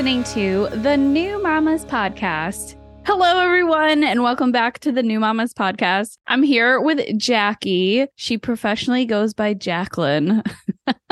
listening to the New Mamas Podcast. Hello, everyone, and welcome back to the New Mamas Podcast. I'm here with Jackie. She professionally goes by Jaclyn.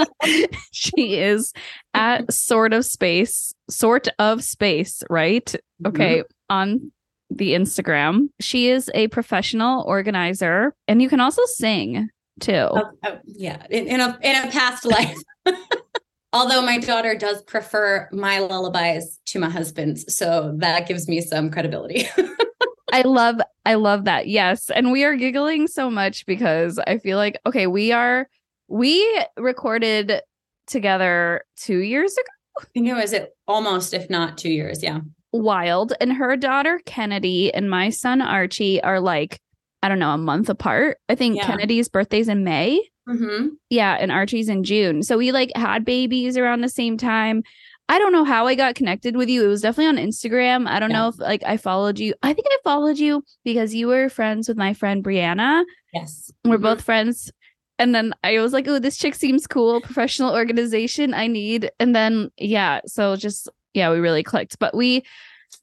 she is at Sort of Space, Sort of Space, right? Mm-hmm. Okay, on the Instagram. She is a professional organizer, and you can also sing too. Oh, oh, yeah, in, in a in a past life. Although my daughter does prefer my lullabies to my husband's, so that gives me some credibility. I love I love that. Yes. And we are giggling so much because I feel like okay, we are we recorded together 2 years ago. I think it was it almost if not 2 years, yeah. Wild and her daughter Kennedy and my son Archie are like I don't know, a month apart. I think Yeah. Kennedy's birthday's in May. Mm-hmm. Yeah, and Archie's in June. So we like had babies around the same time. I don't know how I got connected with you. It was definitely on Instagram. I don't Yeah. know if like I followed you. I think I followed you because you were friends with my friend Brianna. Yes. We're Mhm. both friends. And then I was like, oh, this chick seems cool. Professional organization I need. And then, yeah. So just, yeah, we really clicked. But we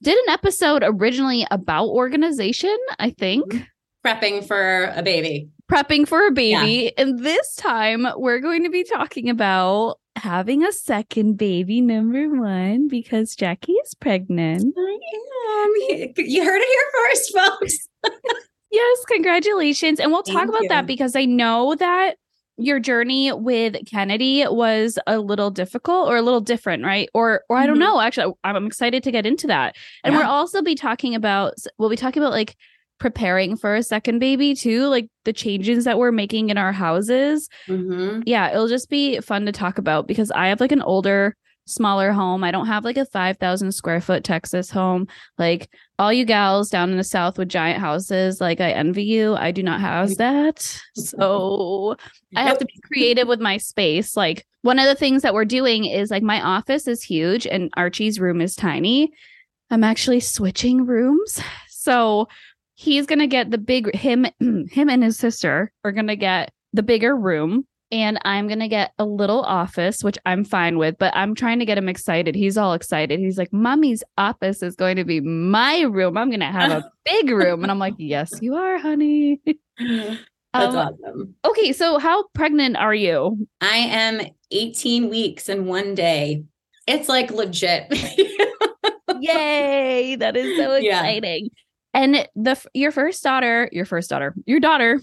did an episode originally about organization, I think prepping for a baby. prepping for a baby. And this time we're going to be talking about having a second baby, number one, because Jackie is pregnant. I am. You heard it here first, folks. Yes, congratulations. And we'll talk Thank about you. that because I know that your journey with Kennedy was a little difficult or a little different, right? Or or I don't Mhm. know. Actually, I'm excited to get into that. And Yeah. we'll also be talking about we'll be talking about like preparing for a second baby too, like the changes that we're making in our houses. Mm-hmm. yeah, it'll just be fun to talk about because I have like an older, smaller home. I don't have like a 5,000 square foot Texas home. Like all you gals down in the South with giant houses, like I envy you. I do not have that. So I have to be creative with my space. Like one of the things that we're doing is like my office is huge and Archie's room is tiny. I'm actually switching rooms. So he's going to get the big him him and his sister are going to get the bigger room and I'm going to get a little office which I'm fine with, but I'm trying to get him excited. He's all excited. He's like, "Mommy's office is going to be my room. I'm going to have a big room." And I'm like, "Yes, you are, honey." That's Um, awesome. Okay, so how pregnant are you? I am 18 weeks and one day. It's like legit. Yay, that is so Yeah. Exciting. And the your first daughter, your first daughter, your daughter,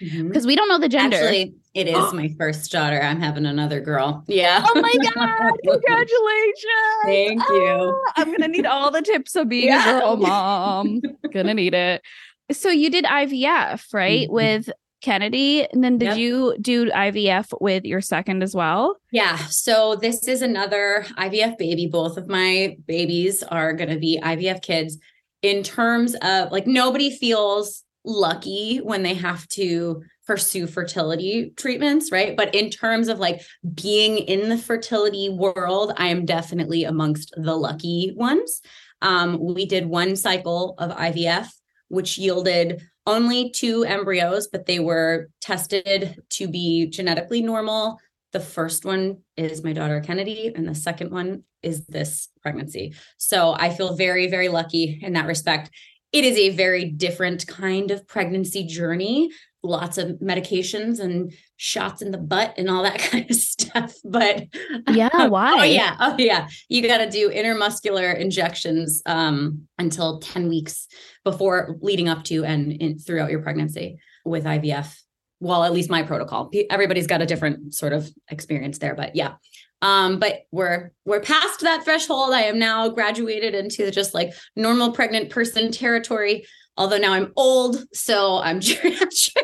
because we don't know the gender. Actually, it is my first daughter. I'm having another girl. Yeah. oh my god, congratulations. Thank you. Ah, I'm gonna need all the tips of being Yeah. a girl mom. gonna need it. So you did IVF, right? Mhm. With Kennedy. And then did Yep. you do IVF with your second as well? Yeah. So this is another IVF baby. Both of my babies are going to be IVF kids. In terms of like, nobody feels lucky when they have to pursue fertility treatments, right? But in terms of like being in the fertility world, I am definitely amongst the lucky ones. Um, we did one cycle of IVF, which yielded only two embryos, but they were tested to be genetically normal. The first one is my daughter Kennedy, and the second one is this pregnancy. So I feel very, very lucky in that respect. It is a very different kind of pregnancy journey, lots of medications and shots in the butt and all that kind of stuff. But Yeah, why? Oh yeah, oh yeah. You got to do intramuscular injections um, until ten weeks before leading up to and in, throughout your pregnancy with IVF. Well, at least my protocol. Everybody's got a different sort of experience there, but yeah. Um, but we're we're past that threshold. I am now graduated into just like normal pregnant person territory. Although now I'm old, so I'm geriatric.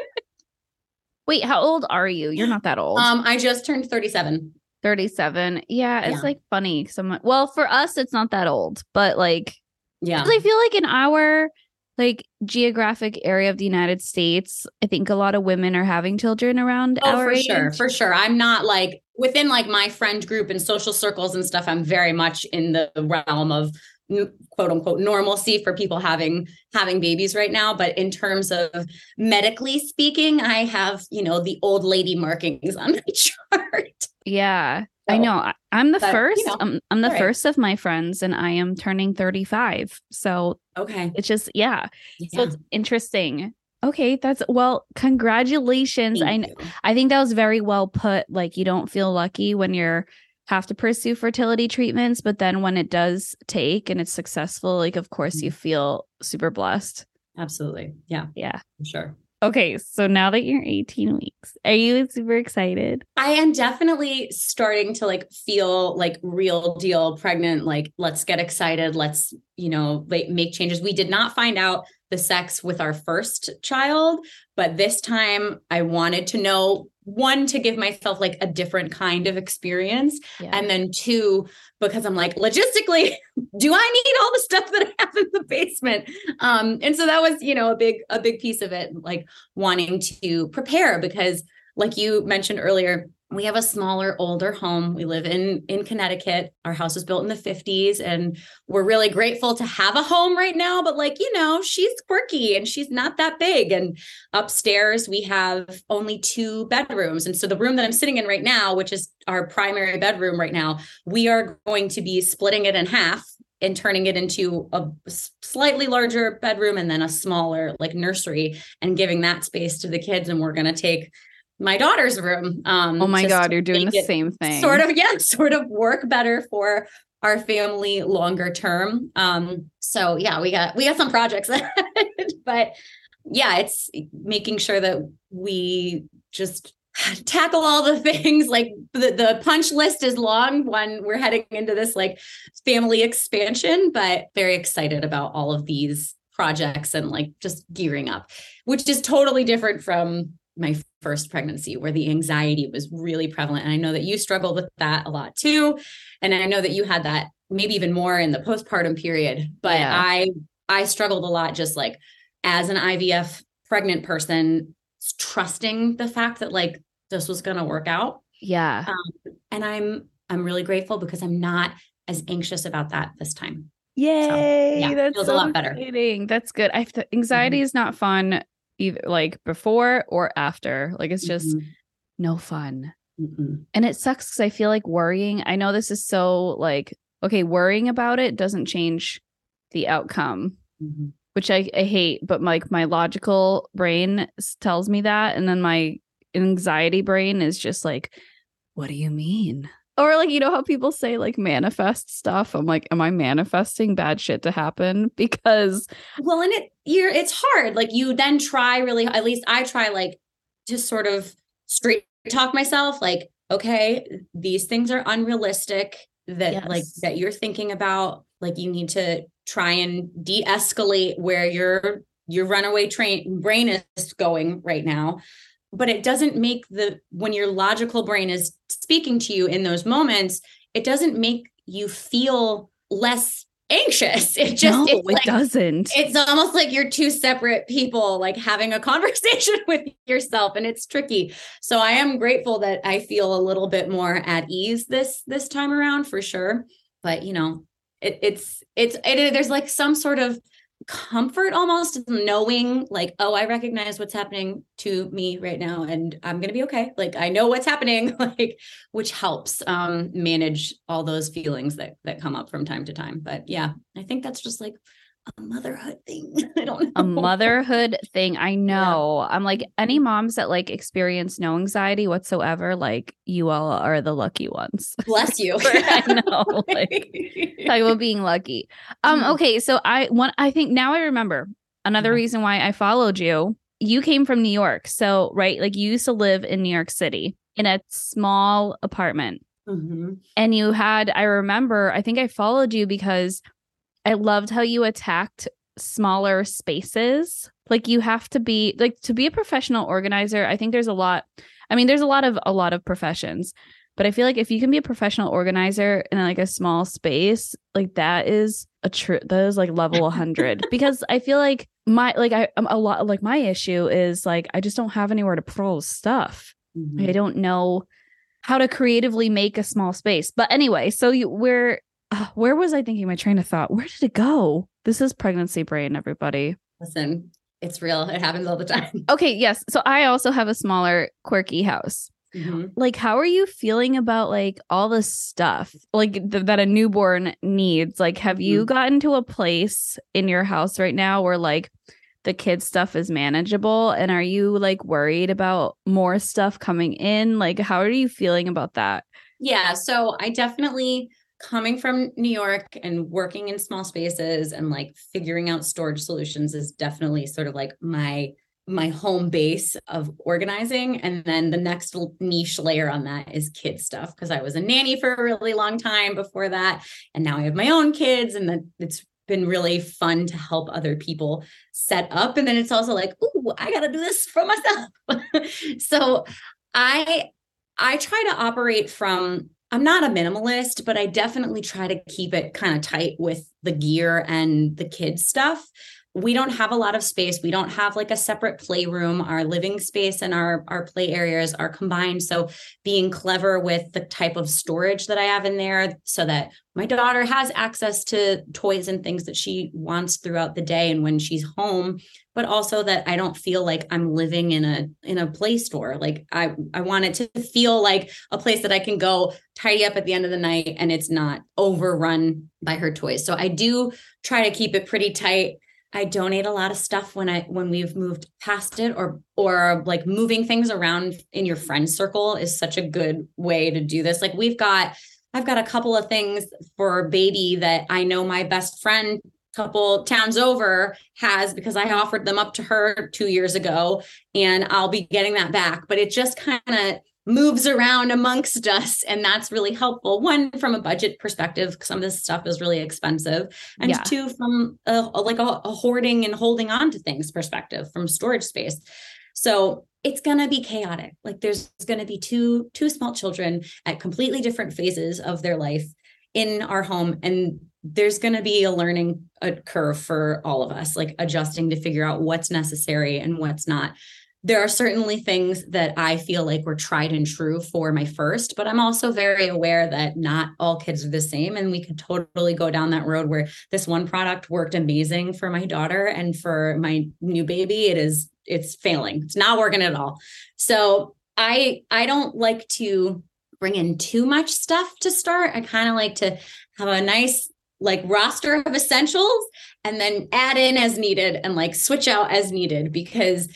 Wait, how old are you? You're not that old. Um, I just turned 37. 37. Yeah, it's Yeah. like funny. Someone well, for us, it's not that old, but like yeah, I feel like in our like geographic area of the United States, I think a lot of women are having children around Oh, for age. sure, for sure. I'm not like within like my friend group and social circles and stuff. I'm very much in the realm of quote unquote normalcy for people having having babies right now. But in terms of medically speaking, I have you know the old lady markings on my chart. Yeah. I know. I- I'm the but, you first. know, I'm, I'm the right. first of my friends, and I am turning 35. So Okay. it's just, yeah. So it's interesting. Okay, that's well. Congratulations. I Thank kn- you. I think that was very well put. Like you don't feel lucky when you're have to pursue fertility treatments, but then when it does take and it's successful, like of course Mm-hmm. you feel super blessed. Absolutely. Yeah, Yeah. for sure. Okay, so now that you're 18 weeks, are you super excited? I am definitely starting to like feel like real deal pregnant. Like, let's get excited. Let's, you know, like make changes. We did not find out the sex with our first child, but this time I wanted to know one, to give myself like a different kind of experience. Yeah. And then two, because I'm like, logistically, do I need all the stuff that I have in the basement? Um, and so that was, you know, a big, a big piece of it, like wanting to prepare because like you mentioned earlier, we have a smaller, older home. We live in in Connecticut. Our house was built in the 50s, and we're really grateful to have a home right now. But like, you know, she's quirky and she's not that big. And upstairs we have only two bedrooms. And so the room that I'm sitting in right now, which is our primary bedroom right now, we are going to be splitting it in half and turning it into a slightly larger bedroom and then a smaller like nursery and giving that space to the kids. And we're going to take my daughter's room. Um, oh my God, you're doing the same thing. Sort of, yeah, sort of work better for our family longer term. Um, so yeah, we got we got some projects, but yeah, it's making sure that we just tackle all the things like the, the punch list is long when we're heading into this like family expansion but very excited about all of these projects and like just gearing up which is totally different from my first pregnancy where the anxiety was really prevalent and i know that you struggled with that a lot too and i know that you had that maybe even more in the postpartum period but Yeah. i i struggled a lot just like as an ivf pregnant person trusting the fact that like this was going to work out yeah. Um, and i'm i'm really grateful because i'm not as anxious about that this time Yay. yeah, that's feels a lot better. exciting. That's good. I th- mm-hmm. anxiety is not fun either like before or after. Like it's just Mhm. no fun. Mm-mm. And it sucks because I feel like worrying. I know this is so like, okay, worrying about it doesn't change the outcome, Mhm. which I, I hate, but like my logical brain tells me that. And then my anxiety brain is just like, what do you mean? Or like, you know how people say like manifest stuff? I'm like, am I manifesting bad shit to happen? Because well and it you're it's hard like you then try really at least i try like to sort of straight talk myself like okay these things are unrealistic that like that you're thinking about like you need to try and de-escalate where your your runaway train brain is going right now but it doesn't make the when your logical brain is speaking to you in those moments it doesn't make you feel less anxious. It just no, it like doesn't. it's almost like you're two separate people like having a conversation with yourself and it's tricky. So i am grateful that i feel a little bit more at ease this this time around for sure. But you know it, it's it's it, there's like some sort of comfort almost knowing like oh i recognize what's happening to me right now and i'm gonna be okay. Like i know what's happening like which helps um manage all those feelings that that come up from time to time. But yeah i think that's just like a motherhood thing i don't know a motherhood thing. I know. I'm like any moms that like experience no anxiety whatsoever, like you all are the lucky ones. bless you I know. Like talk about being lucky. Um, Mhm. okay, so I one I think now I remember another Yeah. reason why I followed you. You came from New York. So, right, like you used to live in New York City in a small apartment. Mhm. and you had i remember i think i followed you because i loved how you attacked smaller spaces like you have to be like to be a professional organizer i think there's a lot i mean there's a lot of a lot of professions but i feel like if you can be a professional organizer in like a small space like that is a true that is like level 100 because i feel like my like i I'm a lot like my issue is like i just don't have anywhere to put all the stuff Mhm. I don't know how to creatively make a small space. But anyway, so you where uh, where was I thinking my train of thought? Where did it go? This is pregnancy brain, everybody. listen it's real it happens all the time Okay, yes. So I also have a smaller, quirky house. Mhm. Like, how are you feeling about like all the stuff like th- that a newborn needs? Like, have you Mhm. gotten to a place in your house right now where like the kids' stuff is manageable? And are you like worried about more stuff coming in? Like, how are you feeling about that? Yeah, so I definitely coming from New York and working in small spaces and like figuring out storage solutions is definitely sort of like my my home base of organizing. And then the next niche layer on that is kid stuff because I was a nanny for a really long time before that. And now I have my own kids and that it's been really fun to help other people set up. And then it's also like ooh I got to do this for myself. so I I try to operate from I'm not a minimalist, but I definitely try to keep it kind of tight with the gear and the kids stuff. We don't have a lot of space. We don't have like a separate playroom. Our living space and our our play areas are combined. So being clever with the type of storage that I have in there so that my daughter has access to toys and things that she wants throughout the day and when she's home but also that I don't feel like I'm living in a in a play store. Like I I want it to feel like a place that I can go tidy up at the end of the night and it's not overrun by her toys. So I do try to keep it pretty tight. I donate a lot of stuff when I when we've moved past it or or like moving things around in your friend circle is such a good way to do this. Like we've got I've got a couple of things for baby that I know my best friend couple towns over has because I offered them up to her 2 years ago and I'll be getting that back but it just kind of moves around amongst us and that's really helpful. One from a budget perspective some of this stuff is really expensive. And Yeah. two from a, like a, a hoarding and holding on to things perspective from storage space. So it's going to be chaotic. Like there's going to be two two small children at completely different phases of their life in our home and there's going to be a learning curve for all of us like adjusting to figure out what's necessary and what's not there are certainly things that I feel like were tried and true for my first, but I'm also very aware that not all kids are the same. And we could totally go down that road where this one product worked amazing for my daughter and for my new baby, it is, it's failing. It's not working at all. So I, I don't like to bring in too much stuff to start. I kind of like to have a nice like roster of essentials and then add in as needed and like switch out as needed because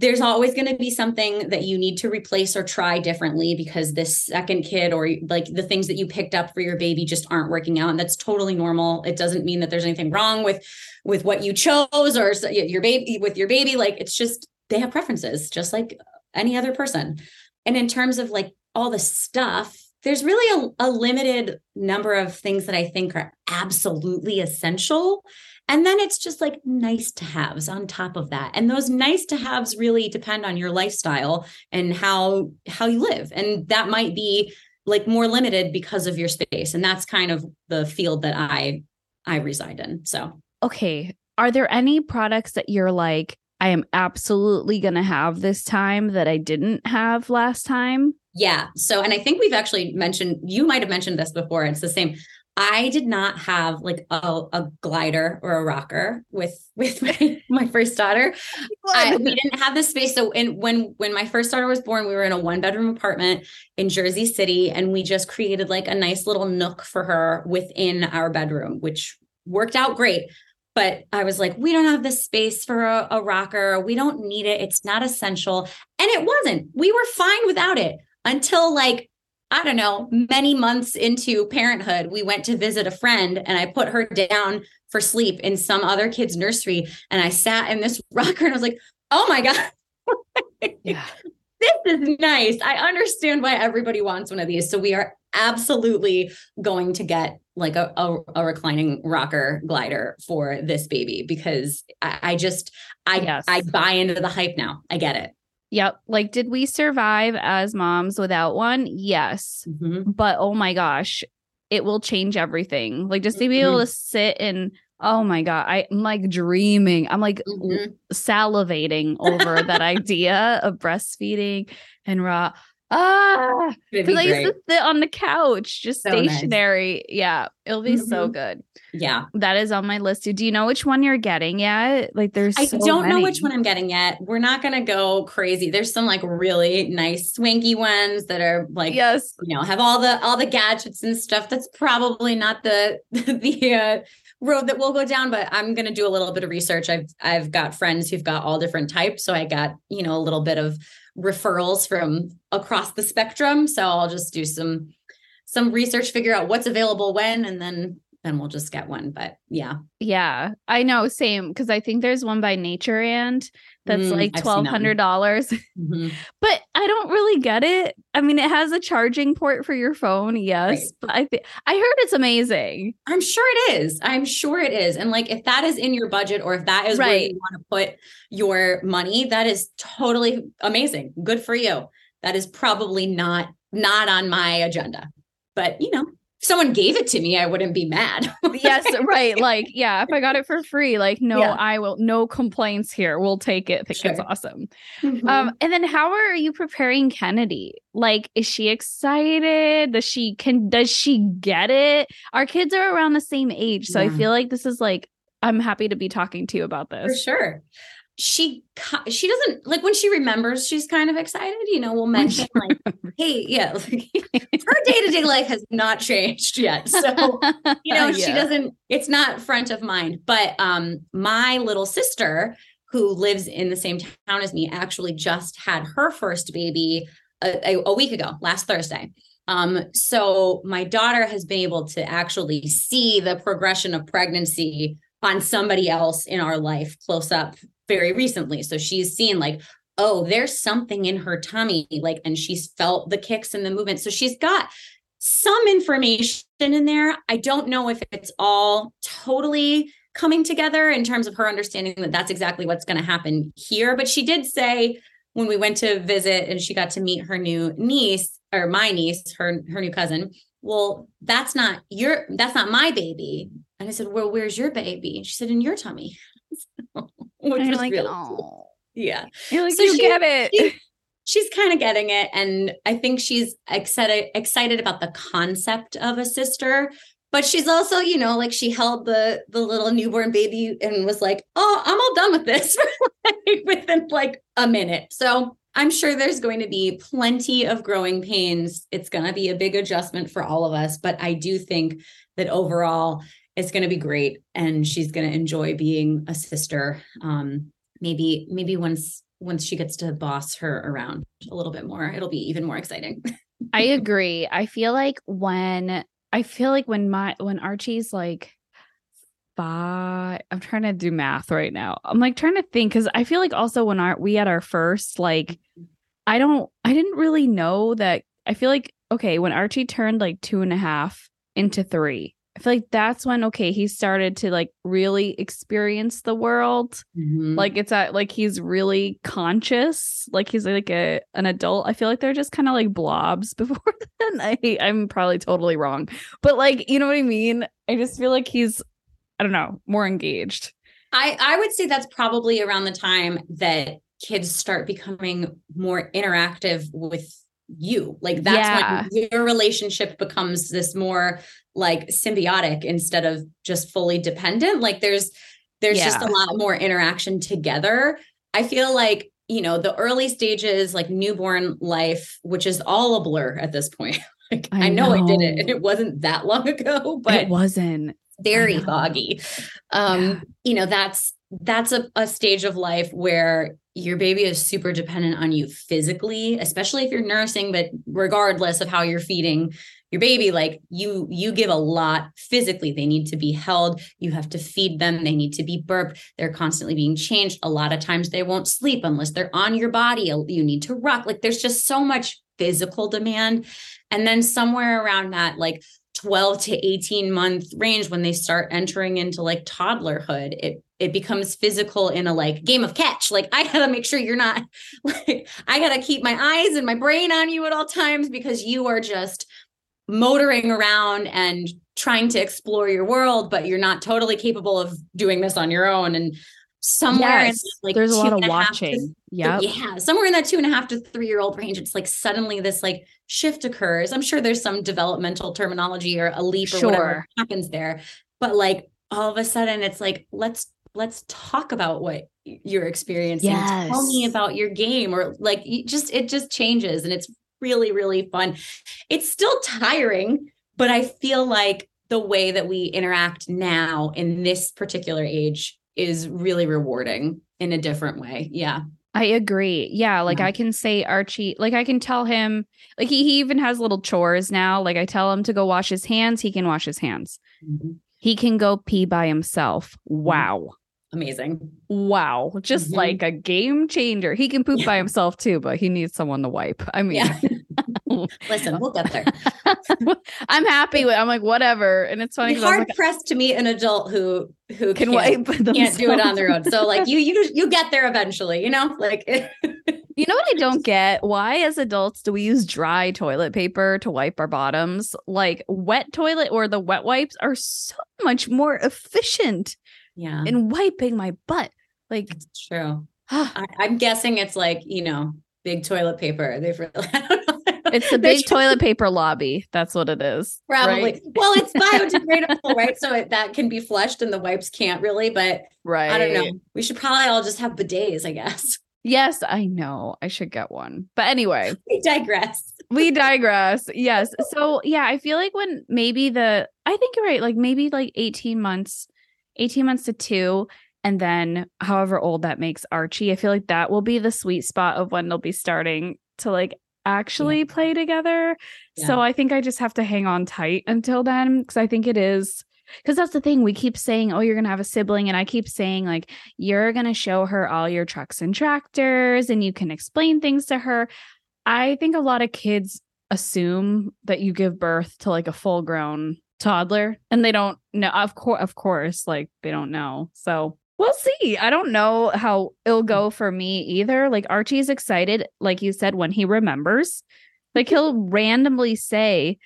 there's always going to be something that you need to replace or try differently because this second kid or like the things that you picked up for your baby just aren't working out and that's totally normal. It doesn't mean that there's anything wrong with with what you chose or your baby with your baby like it's just they have preferences just like any other person. And in terms of like all the stuff there's really a, a limited number of things that i think are absolutely essential and then it's just like nice to haves on top of that. And those nice to haves really depend on your lifestyle and how how you live. And that might be like more limited because of your space. And that's kind of the field that I I reside in. So Okay. Are there any products that you're like, I am absolutely going to have this time that I didn't have last time? yeah. So and I think we've actually mentioned you might have mentioned this before. It's the same. I did not have like a, a glider or a rocker with with my, my first daughter. I, we didn't have the space. So, in, when when my first daughter was born, we were in a one bedroom apartment in Jersey City, and we just created like a nice little nook for her within our bedroom, which worked out great. But I was like, we don't have the space for a, a rocker. We don't need it. It's not essential, and it wasn't. We were fine without it until like I don't know, many months into parenthood, we went to visit a friend and I put her down for sleep in some other kid's nursery. And I sat in this rocker and I was like, oh my God, Yeah. this is nice. I understand why everybody wants one of these. So we are absolutely going to get like a, a, a reclining rocker glider for this baby because I, I just, I, Yes. I buy into the hype now. I get it. Yep. Like, did we survive as moms without one? Yes. Mhm. But oh my gosh, it will change everything. Like, just to be able to sit and, oh my God, I, I'm like dreaming. I'm like Mhm. salivating over that idea of breastfeeding and raw. Ah, be because I used to sit on the couch, just So nice. stationary. Yeah, it'll be so Mhm. good. Yeah. That is on my list. too. Do you know which one you're getting yet? Like, there's I so don't know which one I'm getting yet. We're not going to go crazy. There's some like really nice swanky ones that are like yes, you know have all the all the gadgets and stuff that's probably not the the uh, road that we'll go down but i'm going to do a little bit of research i've i've got friends who've got all different types so i got you know a little bit of referrals from across the spectrum. So i'll just do some some research figure out what's available when and then then we'll just get one but yeah yeah, I know. Same because I think there's one by Nature and that's Mm, like I've seen twelve that one. hundred dollars. Mhm. but I don't really get it. I mean, it has a charging port for your phone, yes, Right. but I think I heard it's amazing. i'm sure it is i'm sure it is and like if that is in your budget or if that is where you want to put your money that is totally amazing good for you that is probably not not on my agenda but you know if someone gave it to me i wouldn't be mad yes, right. Like, yeah, if I got it for free, like, no, Yeah. I will. No complaints here. We'll take it. It's Sure. awesome. Mhm. Um, and then how are you preparing Kennedy? Like, is she excited? Does she can does she get it? Our kids are around the same age, so I feel like this is like I'm happy to be talking to you about this. for sure she she doesn't like when she remembers she's kind of excited you know we'll mention like hey yeah like, her day-to-day life has not changed yet so you know she doesn't it's not front of mind but um my little sister who lives in the same town as me actually just had her first baby a, a, a week ago last thursday um so my daughter has been able to actually see the progression of pregnancy on somebody else in our life close up very recently so she's seen like oh there's something in her tummy like and she's felt the kicks and the movement so she's got some information in there. I don't know if it's all totally coming together in terms of her understanding that that's exactly what's going to happen here. But she did say when we went to visit and she got to meet her new niece or my niece, her her new cousin. Well, that's not your that's not my baby. And I said, Well, where's your baby? She said, In your tummy. Which was like, really cool. Yeah you're like, So you she- get it. she- she's kind of getting it and i think she's excited excited about the concept of a sister but she's also you know like she held the the little newborn baby and was like oh i'm all done with this like, within like a minute so i'm sure there's going to be plenty of growing pains it's going to be a big adjustment for all of us but i do think that overall it's going to be great and she's going to enjoy being a sister um maybe maybe once once she gets to boss her around a little bit more it'll be even more exciting I agree. I feel like when I feel like when my when Archie's like five, I'm trying to do math right now. I'm like trying to think because I feel like also when our we had our first like I don't I didn't really know that I feel like okay when Archie turned like two and a half into three. I feel like that's when okay he started to like really experience the world. Mhm. like it's at like he's really conscious. Like he's like a an adult. I feel like they're just kind of like blobs before then. I i'm probably totally wrong. But like you know what i mean? I just feel like he's i don't know more engaged. I, I would say that's probably around the time that kids start becoming more interactive with you. Like that's Yeah. when your relationship becomes this more like symbiotic instead of just fully dependent. Like there's there's just a lot more interaction together. I feel like, you know, the early stages, like newborn life, which is all a blur at this point. Like I I, know, I did it and it wasn't that long ago, but it wasn't very know. foggy. Um, Yeah. you know, that's that's a, a stage of life where your baby is super dependent on you physically, especially if you're nursing, but regardless of how you're feeding your baby, like you you give a lot physically. They need to be held, you have to feed them, they need to be burped, they're constantly being changed. A lot of times they won't sleep unless they're on your body. You need to rock. Like there's just so much physical demand. And then somewhere around that, like 12 to 18 month range when they start entering into like toddlerhood it it becomes physical in a like game of catch like i gotta make sure you're not like i gotta keep my eyes and my brain on you at all times because you are just motoring around and trying to explore your world but you're not totally capable of doing this on your own and somewhere Yes, in like there's a lot of and half to watching. Yeah. yeah, somewhere in that two and a half to three year old range, it's like suddenly this like shift occurs. I'm sure there's some developmental terminology or a leap or whatever happens there, but like all of a sudden, it's like let's let's talk about what you're experiencing. Tell me about your game, or like you just it just changes, and it's really really fun. It's still tiring, but I feel like the way that we interact now in this particular age is really rewarding in a different way. Yeah. I agree. Yeah, like Yeah. I can say Archie, like I can tell him, like he, he even has little chores now. Like I tell him to go wash his hands, he can wash his hands. Mm-hmm. He can go pee by himself. Mm-hmm. Wow. Amazing. Wow. Just Mhm. like a game changer. He can poop by himself too, but he needs someone to wipe. I mean, Yeah. Listen, we'll get there. I'm happy with I'm like, whatever. And it's funny It's hard like, pressed to meet an adult who who can can't, wipe can't do it on their own. So like you you you get there eventually, you know? Like You know what I don't get? Why, as adults, do we use dry toilet paper to wipe our bottoms? Like wet toilet or the wet wipes are so much more efficient yeah, and wiping my butt. Like, it's true. Ah. I, I'm guessing it's like, you know, big toilet paper. They've really I don't know. it's the big toilet paper lobby. That's what it is. Probably. Right. Well, it's biodegradable, right? So it, that can be flushed and the wipes can't really, but Right. I don't know. We should probably all just have bidets, I guess. Yes, I know. I should get one. But anyway, We digress. we digress. Yes. So yeah, I feel like when maybe the I think you're right, like maybe like 18 months, 18 months to two, and then however old that makes Archie, I feel like that will be the sweet spot of when they'll be starting to like actually play together. So I think I just have to hang on tight until then because I think it is because that's the thing we keep saying, oh, you're gonna have a sibling, and I keep saying like you're gonna show her all your trucks and tractors, and you can explain things to her. I think a lot of kids assume that you give birth to like a full grown toddler and they don't know of course of course like they don't know. So we'll see. I don't know how it'll go for me either. Like archie's excited like you said when he remembers. Like he'll randomly say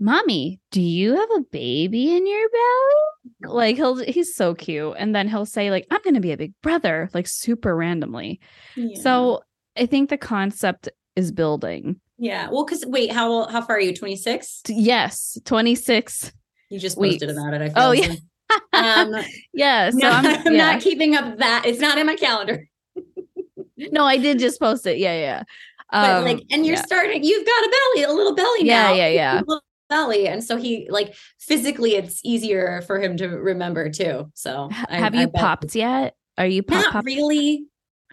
mommy do you have a baby in your belly? Like he'll he's so cute. And then he'll say like i'm gonna be a big brother like super randomly. Yeah. so I think the concept is building. Yeah. Well, because wait, how how far are you? 26? Yes, 26. You just Weeks. posted about it. I feel Oh, yeah. Um, Yeah, so no, I'm, I'm, not keeping up that. It's not in my calendar. No, I did just post it. Yeah, yeah. But Um, like, and you're yeah. starting. You've got a belly, a little belly Yeah, now. yeah, yeah. A little belly, and so he like physically, it's easier for him to remember too. So I- have you popped yet? Are you pop Not pop? really.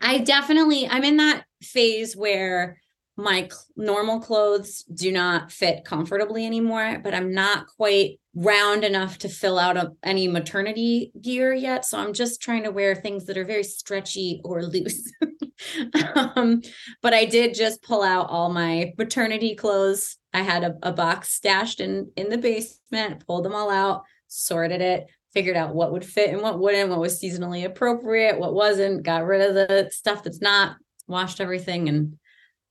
I definitely. I'm in that phase where my normal clothes do not fit comfortably anymore, but I'm not quite round enough to fill out a, any maternity gear yet. So I'm just trying to wear things that are very stretchy or loose. um, but I did just pull out all my maternity clothes. I had a, a box stashed in in the basement, pulled them all out, sorted it, figured out what would fit and what wouldn't, what was seasonally appropriate, what wasn't, got rid of the stuff that's not, washed everything and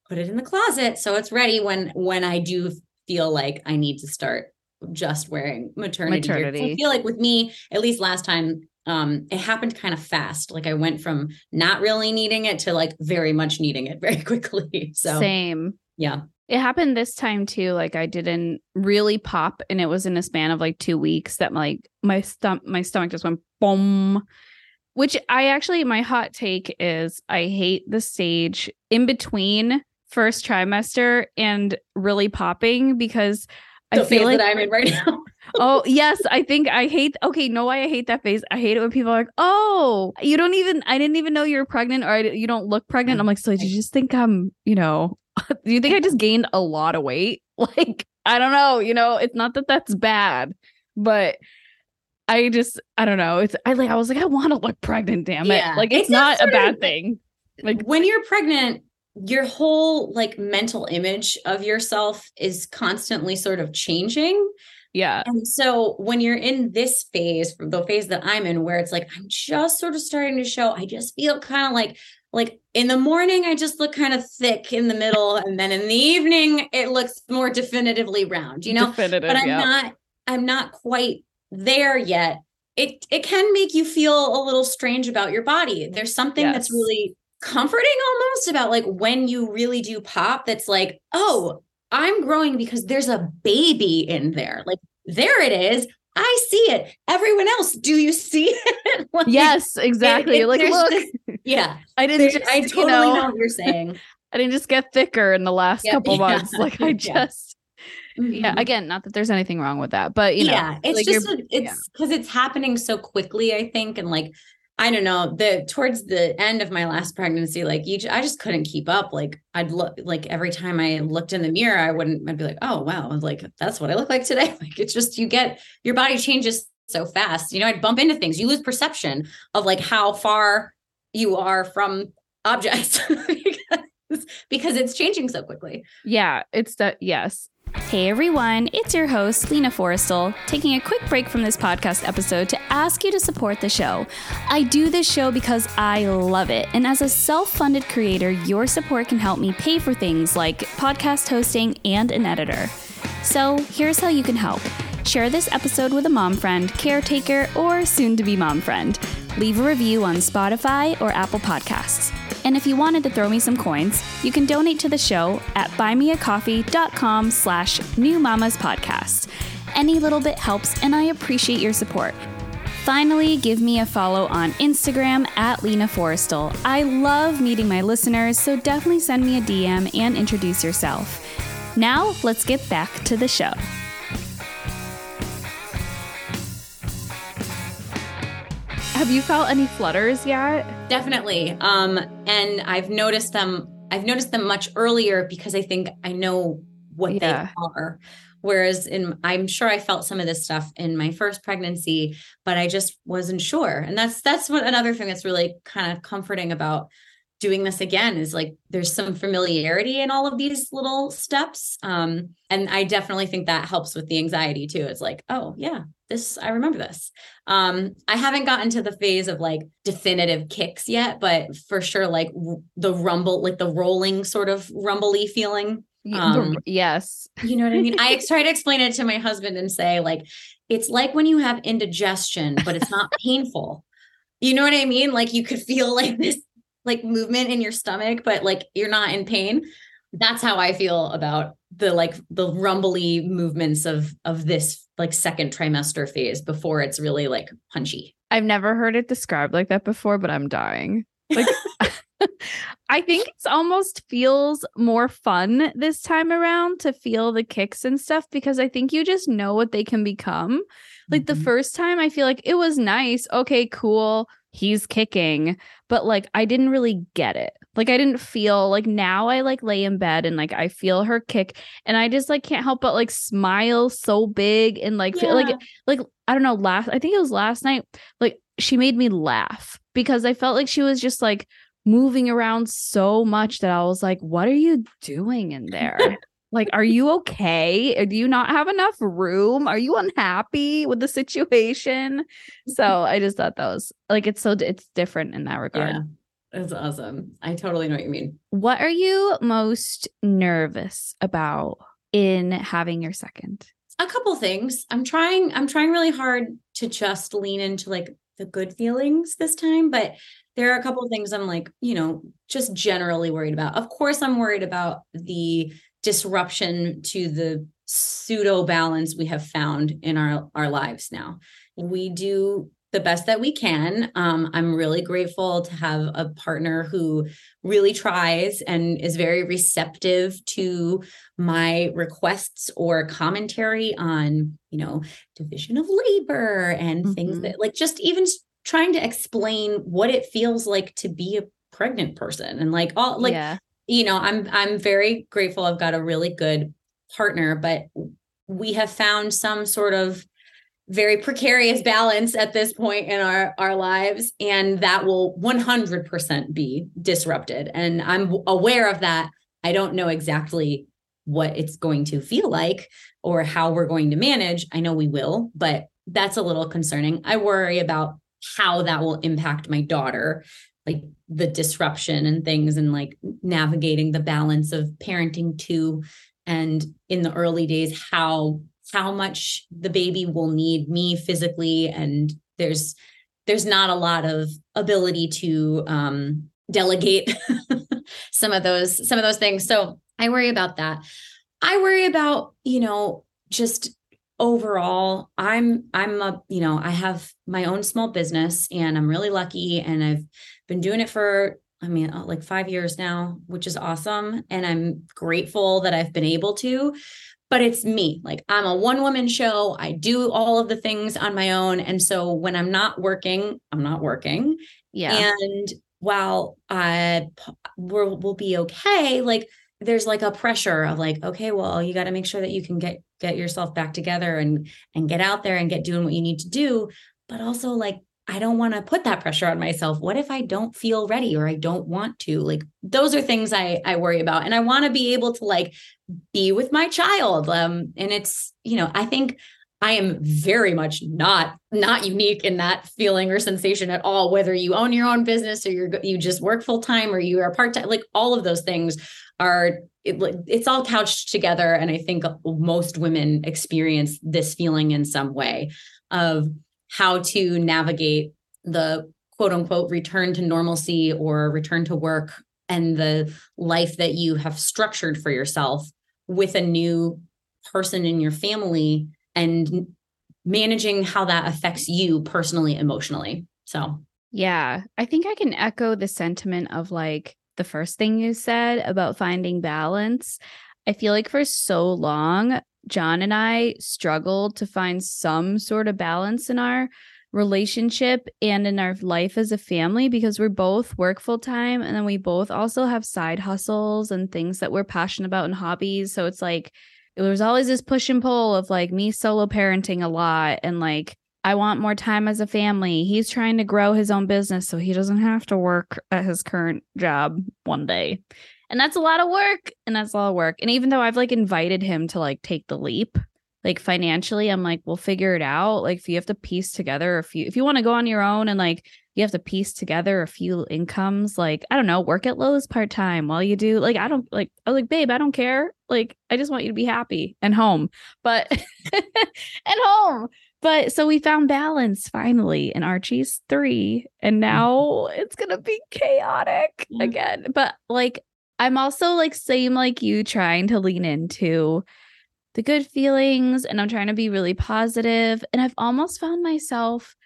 put it in the closet so it's ready when when I do feel like I need to start just wearing maternity. gear. Maternity. I feel like with me, at least last time, um, it happened kind of fast. Like I went from not really needing it to like very much needing it very quickly. So Same. yeah. It happened this time too. Like I didn't really pop, and it was in a span of like two weeks that like my stomach my stomach just went boom. Which I actually my hot take is I hate the stage in between first trimester and really popping because The I feel like that I'm in right now. oh yes i think i hate okay no why i hate that phase i hate it when people are like oh you don't even i didn't even know you were pregnant or I, you don't look pregnant i'm like so did you just think i'm you know do you think i just gained a lot of weight like i don't know you know it's not that that's bad but i just i don't know it's i like i was like i want to look pregnant damn it Yeah. like it's, It's not a sort of- bad thing like when you're pregnant your whole like mental image of yourself is constantly sort of changing yeah and so when you're in this phase the phase that i'm in where it's like i'm just sort of starting to show i just feel kind of like like in the morning i just look kind of thick in the middle and then in the evening it looks more definitively round you know definitive but i'm yeah. not i'm not quite there yet it it can make you feel a little strange about your body. There's something yes. that's really comforting almost about like when you really do pop that's like, "Oh, I'm growing because there's a baby in there." Like there it is. I see it. Everyone else, do you see it? like, yes, exactly. It, it, like, look. Just, yeah. I didn't just, I totally you know, know, what you're saying. I didn't just get thicker in the last yeah, couple yeah. months. Like I just mm-hmm. yeah, again, not that there's anything wrong with that, but you know, yeah, it's like just a, it's because it's happening so quickly, I think. And like I don't know, the towards the end of my last pregnancy, like you, I just couldn't keep up. Like I'd look, like every time I looked in the mirror, I wouldn't, I'd be like, oh wow, like that's what I look like today. Like it's just you get your body changes so fast. You know, I'd bump into things. You lose perception of like how far you are from objects because, because it's changing so quickly. Yeah, it's that. Yes, Hey everyone, it's your host, Lina Forrestal, taking a quick break from this podcast episode to ask you to support the show. I do this show because I love it, and as a self funded creator, your support can help me pay for things like podcast hosting and an editor. So here's how you can help share this episode with a mom friend, caretaker, or soon to be mom friend. Leave a review on Spotify or Apple Podcasts. And if you wanted to throw me some coins, you can donate to the show at buymeacoffee.com slash new mamas podcast. Any little bit helps, and I appreciate your support. Finally, give me a follow on Instagram at Lina Forrestal. I love meeting my listeners, so definitely send me a DM and introduce yourself. Now, let's get back to the show. Have you felt any flutters yet? Definitely. Um, and I've noticed them. I've noticed them much earlier because I think I know what yeah. they are. Whereas in, I'm sure I felt some of this stuff in my first pregnancy, but I just wasn't sure. And that's that's what another thing that's really kind of comforting about doing this again is like there's some familiarity in all of these little steps um and i definitely think that helps with the anxiety too. It's like oh yeah this i remember this. Um i haven't gotten to the phase of like definitive kicks yet but for sure like r- the rumble like the rolling sort of rumbly feeling um, yes. you know what i mean? I try to explain it to my husband and say like it's like when you have indigestion but it's not painful. You know what i mean? Like you could feel like this like movement in your stomach, but like you're not in pain. That's how I feel about the like the rumbly movements of of this like second trimester phase before it's really like punchy. I've never heard it described like that before, but I'm dying. Like I think it's almost feels more fun this time around to feel the kicks and stuff because I think you just know what they can become. Like mm-hmm. the first time I feel like it was nice. Okay, cool he's kicking but like i didn't really get it like i didn't feel like now i like lay in bed and like i feel her kick and i just like can't help but like smile so big and like yeah. feel like like i don't know last i think it was last night like she made me laugh because i felt like she was just like moving around so much that i was like what are you doing in there like, are you okay? Uh, do you not have enough room? Are you unhappy with the situation? So I just thought that was like it's so it's different in that regard. Yeah. That's awesome. I totally know what you mean. What are you most nervous about in having your second? A couple things. I'm trying I'm trying really hard to just lean into like the good feelings this time, but there are a couple of things I'm like, you know, just generally worried about. Of course, I'm worried about the disruption to the pseudo balance we have found in our our lives now. We do the best that we can. Um, i'm really grateful to have a partner who really tries and is very receptive to my requests or commentary on you know division of labor and mm-hmm. things that like just even trying to explain what it feels like to be a pregnant person and like all like yeah you know, I'm I'm very grateful I've got a really good partner, but we have found some sort of very precarious balance at this point in our our lives and that will 100% be disrupted. And i'm aware of that. I don't know exactly what it's going to feel like or how we're going to manage. I know we will but that's a little concerning. I worry about how that will impact my daughter like the disruption and things and like navigating the balance of parenting too and in the early days how how much the baby will need me physically and there's there's not a lot of ability to um delegate some of those some of those things. So i worry about that. I worry about you know just overall i'm i'm a you know i have my own small business and i'm really lucky and i've been doing it for i mean uh, like 5 years now which is awesome. And i'm grateful that i've been able to but it's me. Like i'm a one woman show. I do all of the things on my own. And so when i'm not working i'm not working. Yeah. and while I will will be okay, like there's like a pressure of like, okay, well, you got to make sure that you can get get yourself back together and and get out there and get doing what you need to do. But also like I don't want to put that pressure on myself. What if I don't feel ready or I don't want to? Like those are things I I worry about. And I want to be able to like be with my child. Um and it's, you know, I think I am very much not not unique in that feeling or sensation at all. Whether you own your own business or you're you just work full time or you are part time, like all of those things are it, it's all couched together. And I think most women experience this feeling in some way of how to navigate the quote unquote return to normalcy or return to work and the life that you have structured for yourself with a new person in your family and managing how that affects you personally, emotionally. So, yeah, I think I can echo the sentiment of like the first thing you said about finding balance. I feel like for so long, John and I struggled to find some sort of balance in our relationship and in our life as a family because we're both work full time and then we both also have side hustles and things that we're passionate about and hobbies. So it's like, there was always this push and pull of like me solo parenting a lot and like I want more time as a family. He's trying to grow his own business so he doesn't have to work at his current job one day. And that's a lot of work and that's a lot of work. And even though I've like invited him to like take the leap, like financially, I'm like, we'll figure it out. Like if you have to piece together a few if you want to go on your own and like you have to piece together a few incomes like i don't know work at lowe's part-time while you do like i don't like i was like babe i don't care like i just want you to be happy and home but and home but so we found balance finally and archie's three and mm-hmm. now it's gonna be chaotic mm-hmm. again but like i'm also like same like you trying to lean into the good feelings and i'm trying to be really positive and i've almost found myself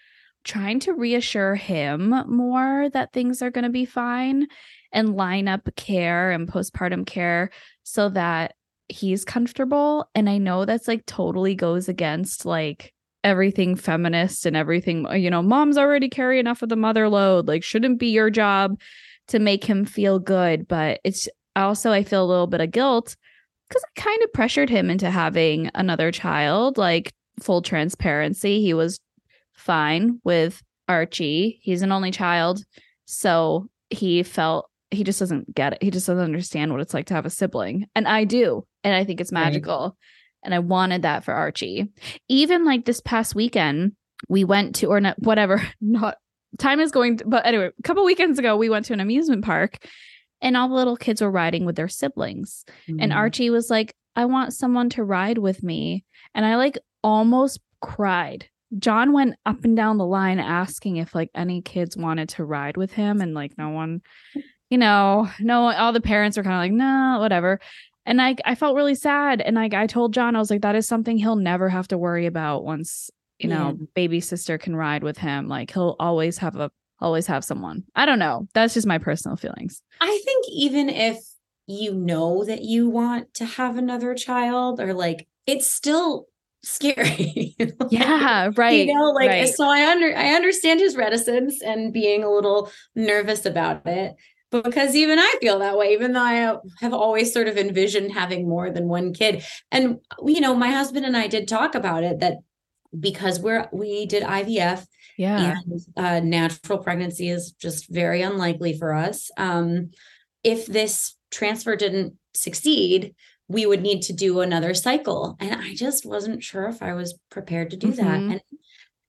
trying to reassure him more that things are going to be fine and line up care and postpartum care so that he's comfortable. And i know that's like totally goes against like everything feminist and everything you know mom's already carry enough of the mother load. Like shouldn't be your job to make him feel good. But it's also i feel a little bit of guilt because i kind of pressured him into having another child like full transparency. He was fine with Archie. He's an only child. So he felt he just doesn't get it. He just doesn't understand what it's like to have a sibling. And I do. And I think it's magical. Right. And I wanted that for Archie. Even like this past weekend, we went to, or not, whatever, not time is going, to, but anyway, a couple weekends ago, we went to an amusement park and all the little kids were riding with their siblings. Mm-hmm. And Archie was like, I want someone to ride with me. And I like almost cried John went up and down the line asking if like any kids wanted to ride with him and like no one you know no all the parents were kind of like no whatever. And I I felt really sad. And like I told John I was like that is something he'll never have to worry about once you know yeah. baby sister can ride with him. Like he'll always have a always have someone. I don't know. That's just my personal feelings. I think even if you know that you want to have another child or like it's still scary. like, yeah, right. You know, like right. so I under I understand his reticence and being a little nervous about it. Because even I feel that way, even though I have always sort of envisioned having more than one kid. And you know, my husband and I did talk about it that because we're we did IVF, yeah, and uh, natural pregnancy is just very unlikely for us. Um, if this transfer didn't succeed, we would need to do another cycle. And I just wasn't sure if I was prepared to do mm-hmm. that. And,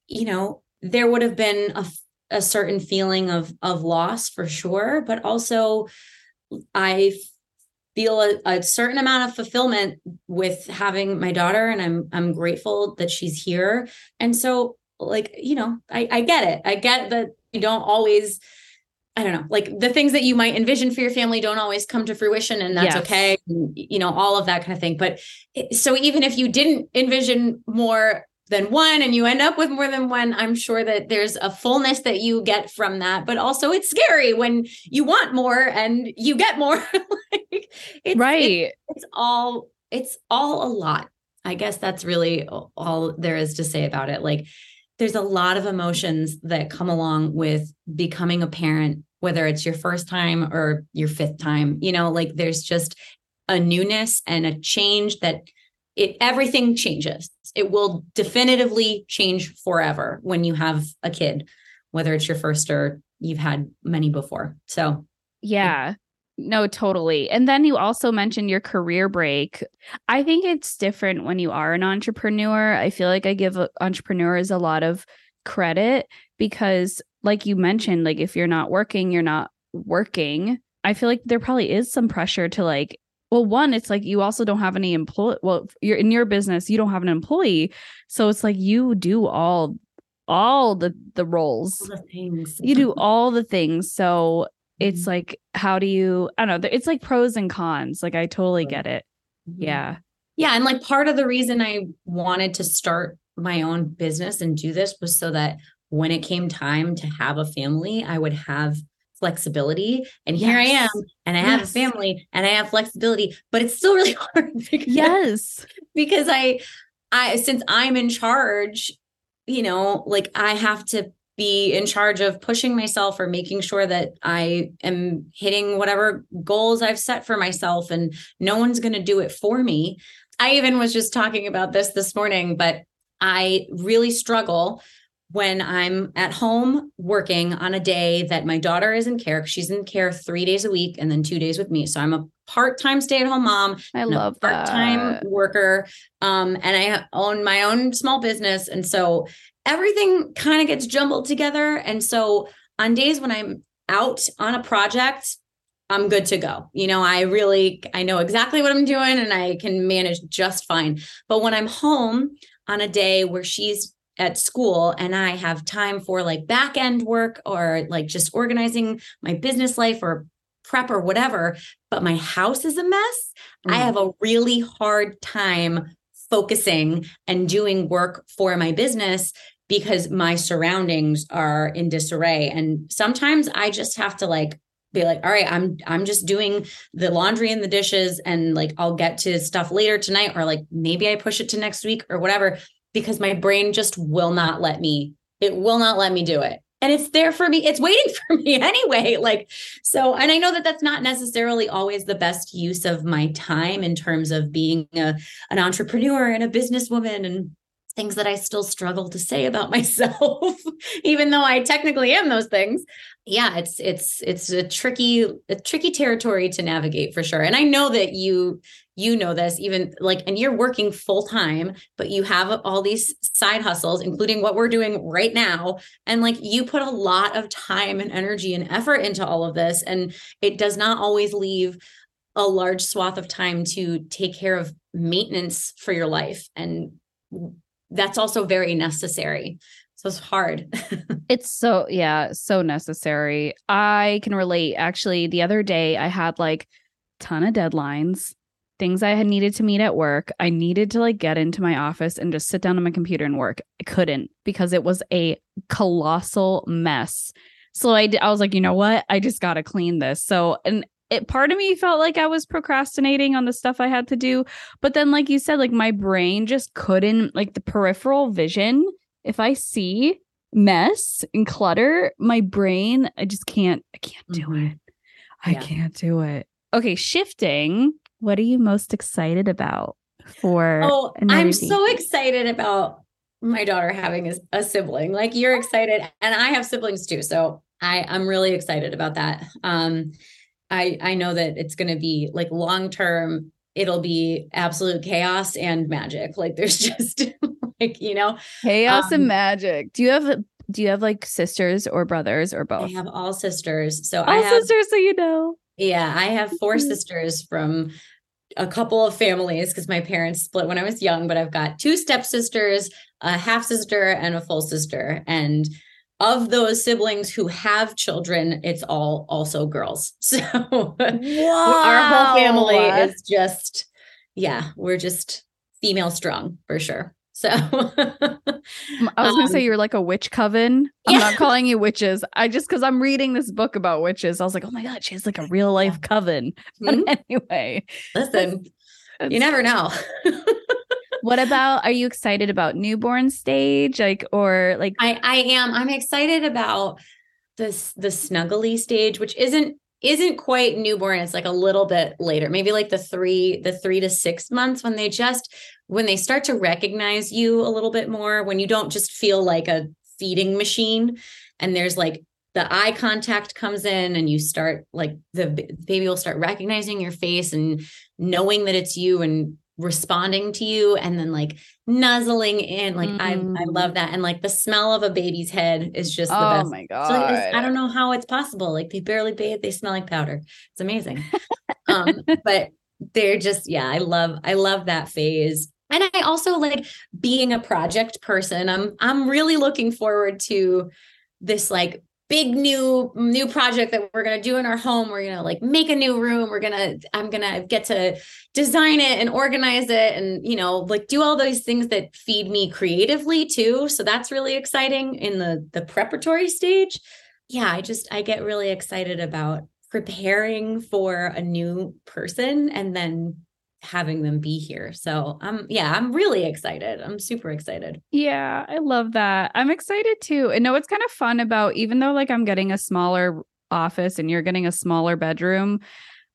you know, there would have been a, a certain feeling of, of loss for sure, but also I feel a, a, certain amount of fulfillment with having my daughter and I'm I'm grateful that she's here. And so like, you know, I, I get it. I get that you don't always I don't know, like the things that you might envision for your family don't always come to fruition, and that's yes. okay. You know, all of that kind of thing. But eh, so even if you didn't envision more than one and you end up with more than one, I'm sure that there's a fullness that you get from that. But also, it's scary when you want more and you get more. like, it's, right. It's, it's all it's all a lot. I guess that's really all there is to say about it. Like there's a lot of emotions that come along with becoming a parent, whether it's your first time or your fifth time. You know, like there's just a newness and a change that it everything changes. It will definitively change forever when you have a kid, whether it's your first or you've had many before. So, yeah. No, totally. And then you also mentioned your career break. I think it's different when you are an entrepreneur. I feel like I give entrepreneurs a lot of credit because, like you mentioned, like if you're not working, you're not working. I feel like there probably is some pressure to like, well, one, it's like you also don't have any employee. Well, you're in your business, you don't have an employee. So it's like you do all all the the roles all the things you do all the things so it's mm-hmm. like how do you i don't know it's like pros and cons like i totally get it mm-hmm. yeah yeah and like part of the reason i wanted to start my own business and do this was so that when it came time to have a family i would have flexibility and yes. here i am and i have yes. a family and i have flexibility but it's still really hard because, yes because i i since i'm in charge you know like i have to be in charge of pushing myself or making sure that I am hitting whatever goals I've set for myself and no one's going to do it for me. I even was just talking about this this morning, but I really struggle when I'm at home working on a day that my daughter is in care. She's in care three days a week and then two days with me. So I'm a part-time stay-at-home mom. I love part-time that. worker. Um, and I own my own small business. And so everything kind of gets jumbled together. And so on days when I'm out on a project, I'm good to go. You know, I really I know exactly what I'm doing and I can manage just fine. But when I'm home on a day where she's at school and I have time for like back end work or like just organizing my business life or prep or whatever, but my house is a mess, mm. I have a really hard time focusing and doing work for my business because my surroundings are in disarray. And sometimes i just have to like be like all right i'm i'm just doing the laundry and the dishes and like i'll get to stuff later tonight or like maybe i push it to next week or whatever because my brain just will not let me it will not let me do it. And it's there for me it's waiting for me anyway like so and i know that that's not necessarily always the best use of my time in terms of being a, an entrepreneur and a businesswoman and things that I still struggle to say about myself, even though I technically am those things. Yeah, it's it's it's a tricky a tricky territory to navigate for sure. And I know that you you know this even like and you're working full time, but you have all these side hustles including what we're doing right now and like you put a lot of time and energy and effort into all of this and it does not always leave a large swath of time to take care of maintenance for your life and that's also very necessary. So it's hard. it's so, yeah, so necessary. I can relate. Actually, the other day I had like ton of deadlines, things I had needed to meet at work. I needed to like get into my office and just sit down on my computer and work. I couldn't because it was a colossal mess. So I, I was like, you know what? I just got to clean this. So, and it part of me felt like I was procrastinating on the stuff I had to do. But then, like you said, like my brain just couldn't, like the peripheral vision, if I see mess and clutter, my brain, I just can't, I can't do mm-hmm. it. I yeah. can't do it. Okay, shifting. What are you most excited about for? Oh, I'm so excited about my daughter having a, a sibling. Like you're excited, and I have siblings too. So I, I'm really excited about that. Um, I I know that it's going to be like long term it'll be absolute chaos and magic. Like there's just like, you know, chaos um, and magic. Do you have do you have like sisters or brothers or both? I have all sisters. So all I have sisters so you know. Yeah, I have four sisters from a couple of families because my parents split when I was young, but I've got two stepsisters, a half sister, and a full sister. And of those siblings who have children, it's all also girls. So wow. our whole family is just, yeah, we're just female strong for sure. So I was gonna say um, you're like a witch coven. I'm yeah. not calling you witches. I just because I'm reading this book about witches, I was like, oh my god, she's like a real life coven. But mm-hmm. anyway, listen, you never know. What about are you excited about newborn stage? Like or like I, I am. I'm excited about this the snuggly stage, which isn't isn't quite newborn it's like a little bit later maybe like the three the three to six months when they just when they start to recognize you a little bit more, when you don't just feel like a feeding machine and there's like the eye contact comes in and you start like the baby will start recognizing your face and knowing that it's you and responding to you and then like nuzzling in like mm. I I love mm. that and like the smell of a baby's head is just the oh best. my god. So, like, I don't know how it's possible. Like they barely bathe, they smell like powder. It's amazing. um but they're just yeah, I love I love that phase and i also like being a project person i'm i'm really looking forward to this like big new new project that we're going to do in our home. We're going to like make a new room. We're going to i'm going to get to design it and organize it and you know like do all those things that feed me creatively too. So that's really exciting in the the preparatory stage. Yeah i just i get really excited about preparing for a new person and then having them be here. So I'm yeah, I'm really excited. I'm super excited. Yeah, I love that. I'm excited too. And know what's kind of fun about even though like I'm getting a smaller office and you're getting a smaller bedroom,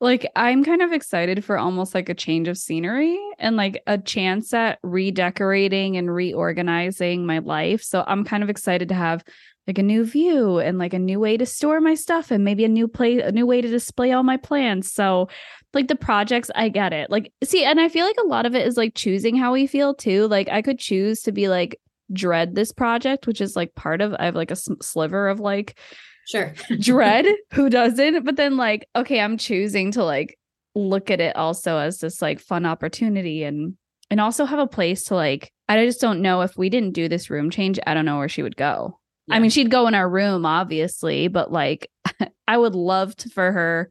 like I'm kind of excited for almost like a change of scenery and like a chance at redecorating and reorganizing my life. So I'm kind of excited to have like a new view and like a new way to store my stuff and maybe a new place a new way to display all my plans. So like the projects i get it. Like see and i feel like a lot of it is like choosing how we feel too. Like i could choose to be like dread this project which is like part of i have like a sliver of like sure. dread. Who doesn't? But then like okay i'm choosing to like look at it also as this like fun opportunity and and also have a place to like i just don't know if we didn't do this room change i don't know where she would go yeah. i mean she'd go in our room obviously but like i would love to, for her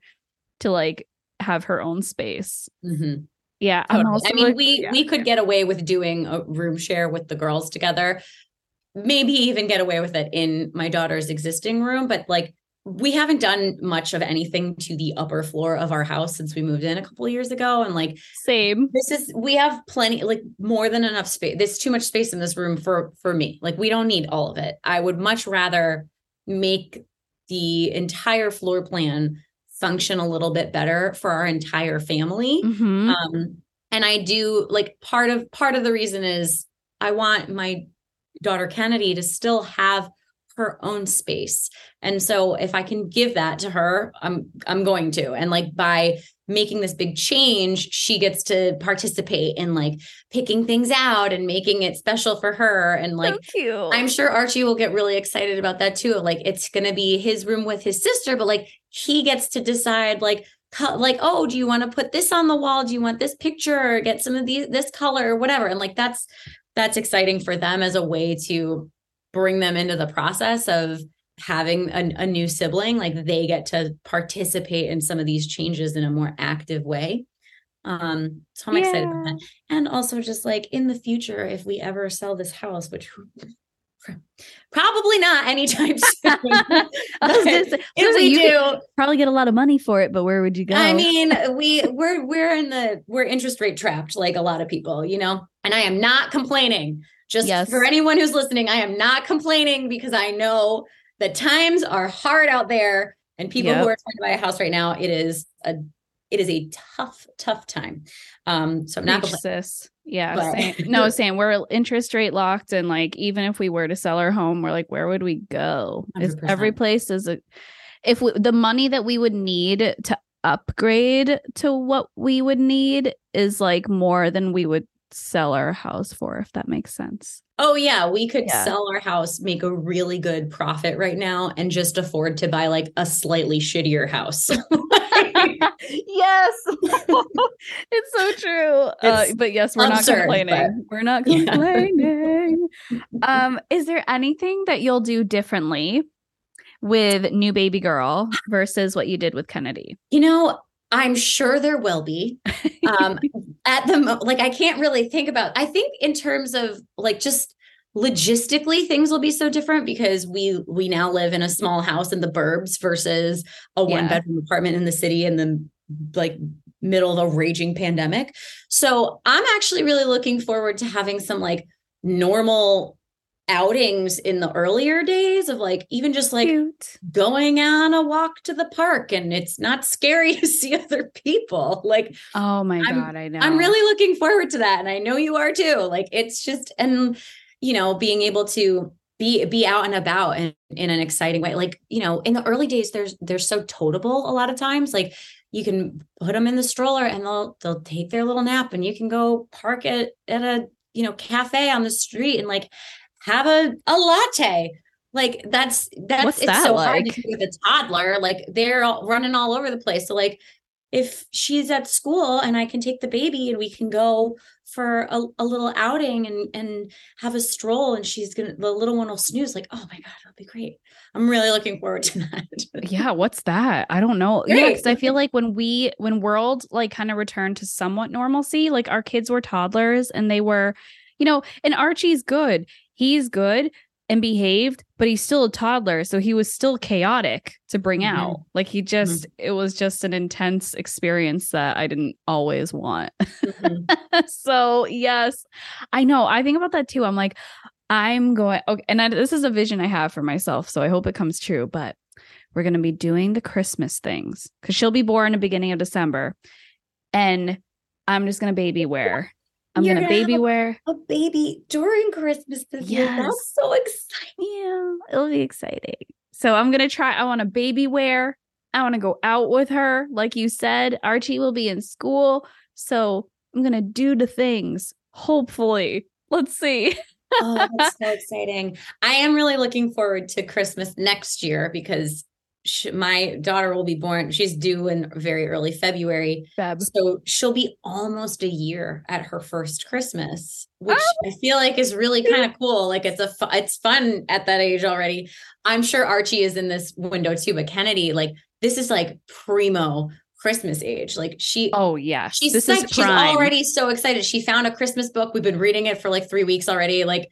to like have her own space. Mm-hmm. Yeah. Totally. I mean, like, we yeah, we could yeah. get away with doing a room share with the girls together. Maybe even get away with it in my daughter's existing room, but like we haven't done much of anything to the upper floor of our house since we moved in a couple years ago and like same this is we have plenty like more than enough space there's too much space in this room for for me like we don't need all of it i would much rather make the entire floor plan function a little bit better for our entire family. Mm-hmm. Um, and I do like part of part of the reason is I want my daughter Kennedy to still have her own space. And so if I can give that to her, I'm I'm going to. And like by making this big change, she gets to participate in like picking things out and making it special for her. And like, so I'm sure Archie will get really excited about that too. Like, it's going to be his room with his sister, but like he gets to decide, like, like oh do you want to put this on the wall do you want this picture or get some of these this color or whatever and like that's that's exciting for them as a way to bring them into the process of having a, a, new sibling like they get to participate in some of these changes in a more active way. Um so i'm yeah. excited about that. And also just like in the future if we ever sell this house which probably not anytime soon. If we do probably get a lot of money for it but where would you go? I mean we we're we're in the we're interest rate trapped like a lot of people you know? And i am not complaining just yes. for anyone who's listening i am not complaining because i know the times are hard out there and people yep. who are trying to buy a house right now it is a it is a tough tough time um so i'm not sis yeah same. no same we're interest rate locked and like even if we were to sell our home we're like where would we go is every place is a if we, the money that we would need to upgrade to what we would need is like more than we would sell our house for, if that makes sense. Oh yeah, we could Yeah. sell our house, make a really good profit right now, and just afford to buy like a slightly shittier house. yes, it's so true. uh, but yes, we're not absurd, complaining. We're not Yeah. complaining. um, is there anything that you'll do differently with new baby girl versus what you did with Kennedy? you know, I'm sure there will be. Um, at the mo- like, I can't really think about. I think in terms of like just logistically things will be so different because we we now live in a small house in the burbs versus a Yeah. one bedroom apartment in the city in the like middle of a raging pandemic. So I'm actually really looking forward to having some like normal outings in the earlier days of like even just like Cute. going on a walk to the park and it's not scary to see other people. Like Oh my I'm- god, I know. I'm really looking forward to that and I know you are too. Like it's just and you know being able to be be out and about and in an exciting way. Like, you know, in the early days there's they're so totable a lot of times like you can put them in the stroller and they'll they'll take their little nap and you can go park at at a you know cafe on the street and like have a a latte. Like that's that's What's it's that so hard to do with a toddler. Like they're all running all over the place. So like if she's at school and I can take the baby and we can go for a, a little outing and and have a stroll and she's gonna the little one will snooze like oh my god that'll be great. I'm really looking forward to that. Yeah what's that? I don't know. Yeah because i feel like when we when world like kind of returned to somewhat normalcy like our kids were toddlers and they were you know and archie's good he's good and behaved but he's still a toddler so he was still chaotic to bring Mhm. out. Like he just it was just an intense experience that i didn't always want. Mhm. so yes i know. I think about that too. I'm like i'm going okay and I, this is a vision i have for myself so i hope it comes true but we're going to be doing the christmas things because she'll be born in the beginning of december and i'm just going to baby wear i'm You're to gonna baby wear. a baby during Christmas this year. That's so exciting. Yeah it'll be exciting. So i'm going to try i want a baby wear. I want to go out with her. Like you said archie will be in school. So i'm going to do the things hopefully. Let's see. Oh, that's so exciting. I am really looking forward to Christmas next year because sh my daughter will be born. She's due in very early February. Feb. So she'll be almost a year at her first Christmas, which Oh. I feel like is really kind of cool. Like it's a fu- it's fun at that age already. I'm sure Archie is in this window too, but Kennedy, like this is like primo Christmas age. Like she Oh yeah, She's this psyched. is she's already so excited. She found a Christmas book. We've been reading it for like three weeks already. Like,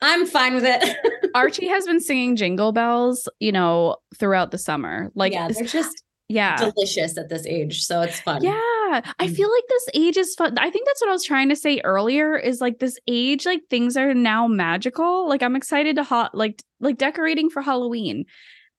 I'm fine with it. Archie has been singing Jingle Bells, you know, throughout the summer. Like, yeah, it's- they're just yeah, delicious at this age, so it's fun. Yeah, I Mm. feel like this age is fun. I think that's what I was trying to say earlier is like this age like things are now magical. Like I'm excited to hot like like decorating for Halloween.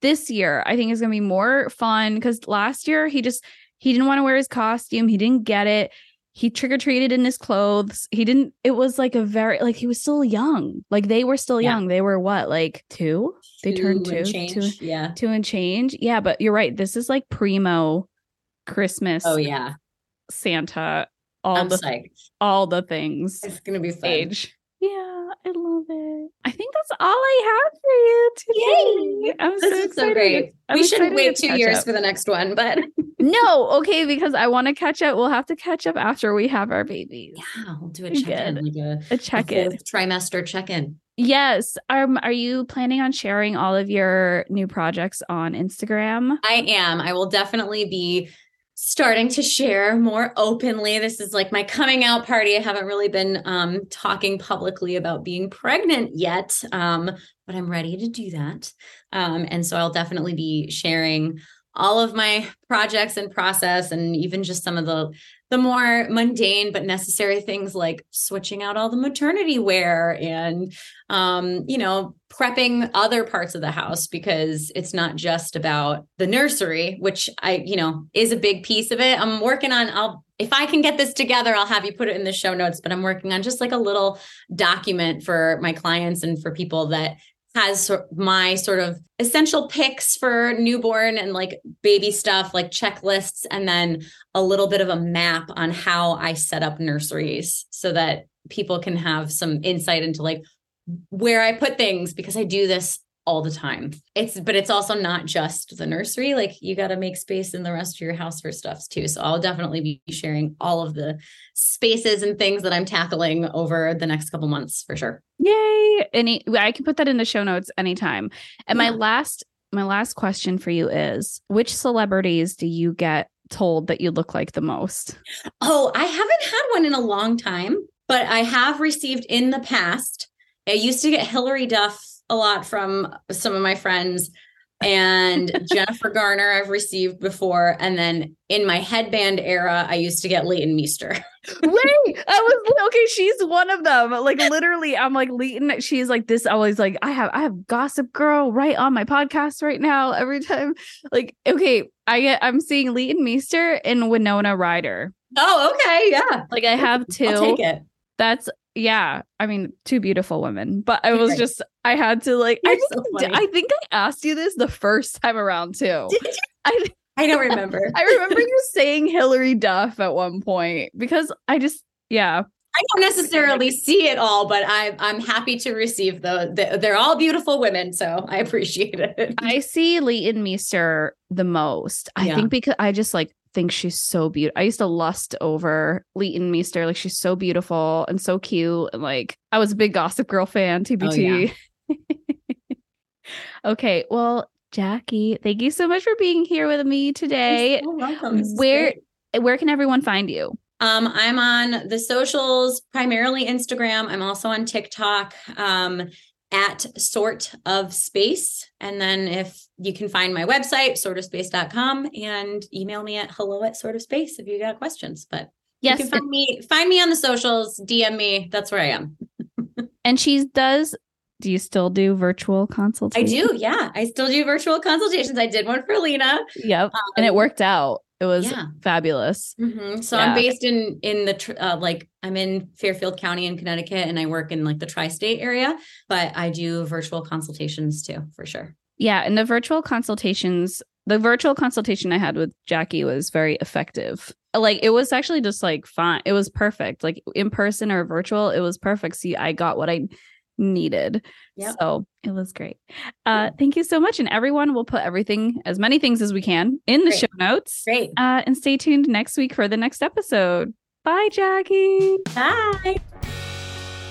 This year I think is going to be more fun cuz last year he just he didn't want to wear his costume. He didn't get it. He trick or treated in his clothes. He didn't it was like a very like he was still young. Like they were still Yeah. young. They were what? Like 2? They turned two, change. two- yeah. Two and change. Yeah, but you're right. This is like primo Christmas Oh yeah. Santa, all I'm the psyched. all the things. It's gonna be fun. Age. Yeah, I love it. I think that's all I have for you today. Yay! I'm This so is so excited. great. I'm we shouldn't wait two years up. for the next one, but No, okay, because I want to catch up. We'll have to catch up after we have our babies. yeah, we'll do a check-in, like a, A a check in. fourth trimester check-in. Yes. Um, are you planning on sharing all of your new projects on Instagram? I am. I will definitely be starting to share more openly. This is like my coming out party. I haven't really been um, talking publicly about being pregnant yet, um, but I'm ready to do that. Um, and so I'll definitely be sharing all of my projects and process and even just some of the the more mundane but necessary things like switching out all the maternity wear and um you know prepping other parts of the house because it's not just about the nursery which i you know is a big piece of it. I'm working on i'll if i can get this together i'll have you put it in the show notes but i'm working on just like a little document for my clients and for people that has my sort of essential picks for newborn and like baby stuff, like checklists, and then a little bit of a map on how I set up nurseries so that people can have some insight into like where I put things because I do this all the time. It's but it's also not just the nursery. Like you got to make space in the rest of your house for stuffs too. So I'll definitely be sharing all of the spaces and things that I'm tackling over the next couple months for sure. Yay. Any I can put that in the show notes anytime. And yeah. my last my last question for you is which celebrities do you get told that you look like the most? Oh, I haven't had one in a long time, but I have received in the past. I used to get Hilary Duff a lot from some of my friends and Jennifer Garner I've received before. And then in my headband era, I used to get Leighton Meester. Wait, I was okay. She's one of them. Like literally, I'm like Leighton. She's like this. Always like I have I have Gossip Girl right on my podcast right now. Every time, like okay, I get I'm seeing Leighton Meester and Winona Ryder. Oh, okay, yeah. Like I have 2 I'll take it. That's yeah, I mean, two beautiful women, but I was just, I had to like, I think, so I think I asked you this the first time around too. Did you? I, I don't remember. I remember you saying Hilary Duff at one point because I just, yeah. I don't necessarily see it all, but I, I'm happy to receive the, the, They're all beautiful women, so I appreciate it. I see Leighton Meester the most. I yeah. think because I just like think she's so beautiful. I used to lust over Leighton Meester. Like she's so beautiful and so cute. And like I was a big Gossip Girl fan, TBT. Oh, yeah. okay. Well, Jackie, thank you so much for being here with me today. So welcome. Where where can everyone find you? Um, I'm on the socials, primarily Instagram. I'm also on TikTok. Um, at sort of space. And then if you can find my website, sortofspace.com and email me at hello at sort of space if you got questions. But yes, you can find me, find me on the socials, DM me. That's where I am. and she does do you still do virtual consultations? I do. Yeah. I still do virtual consultations. I did one for Lina. Yep. Um, and it worked out. It was yeah. fabulous. Mm-hmm. So yeah. I'm based in in the uh, like I'm in Fairfield County in Connecticut, and I work in like the tri-state area. But I do virtual consultations too, for sure. Yeah, and the virtual consultations, the virtual consultation I had with Jackie was very effective. Like it was actually just like fine. It was perfect. Like in person or virtual, it was perfect. See, I got what I needed. Yep. So it was great. Uh, thank you so much. And everyone will put everything, as many things as we can, in the great. show notes. Great. Uh, and stay tuned next week for the next episode. Bye, Jackie. Bye.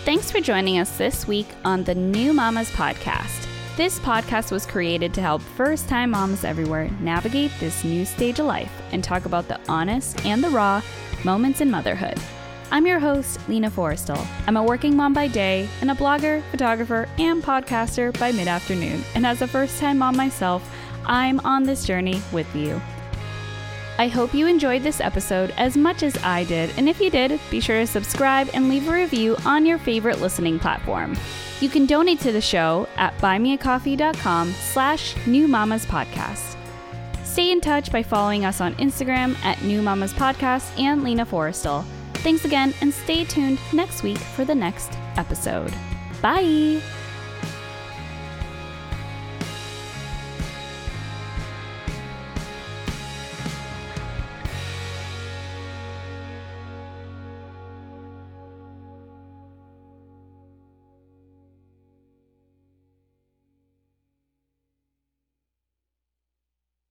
Thanks for joining us this week on the New Mamas Podcast. This podcast was created to help first time moms everywhere navigate this new stage of life and talk about the honest and the raw moments in motherhood. I'm your host, Lina Forrestal. I'm a working mom by day and a blogger, photographer, and podcaster by mid afternoon. And as a first time mom myself, I'm on this journey with you. I hope you enjoyed this episode as much as I did, and if you did, be sure to subscribe and leave a review on your favorite listening platform. You can donate to the show at buymeacoffee.com slash New Mamas Podcast. Stay in touch by following us on Instagram at New Mamas Podcast and Lina Forrestal. Thanks again, and stay tuned next week for the next episode. Bye!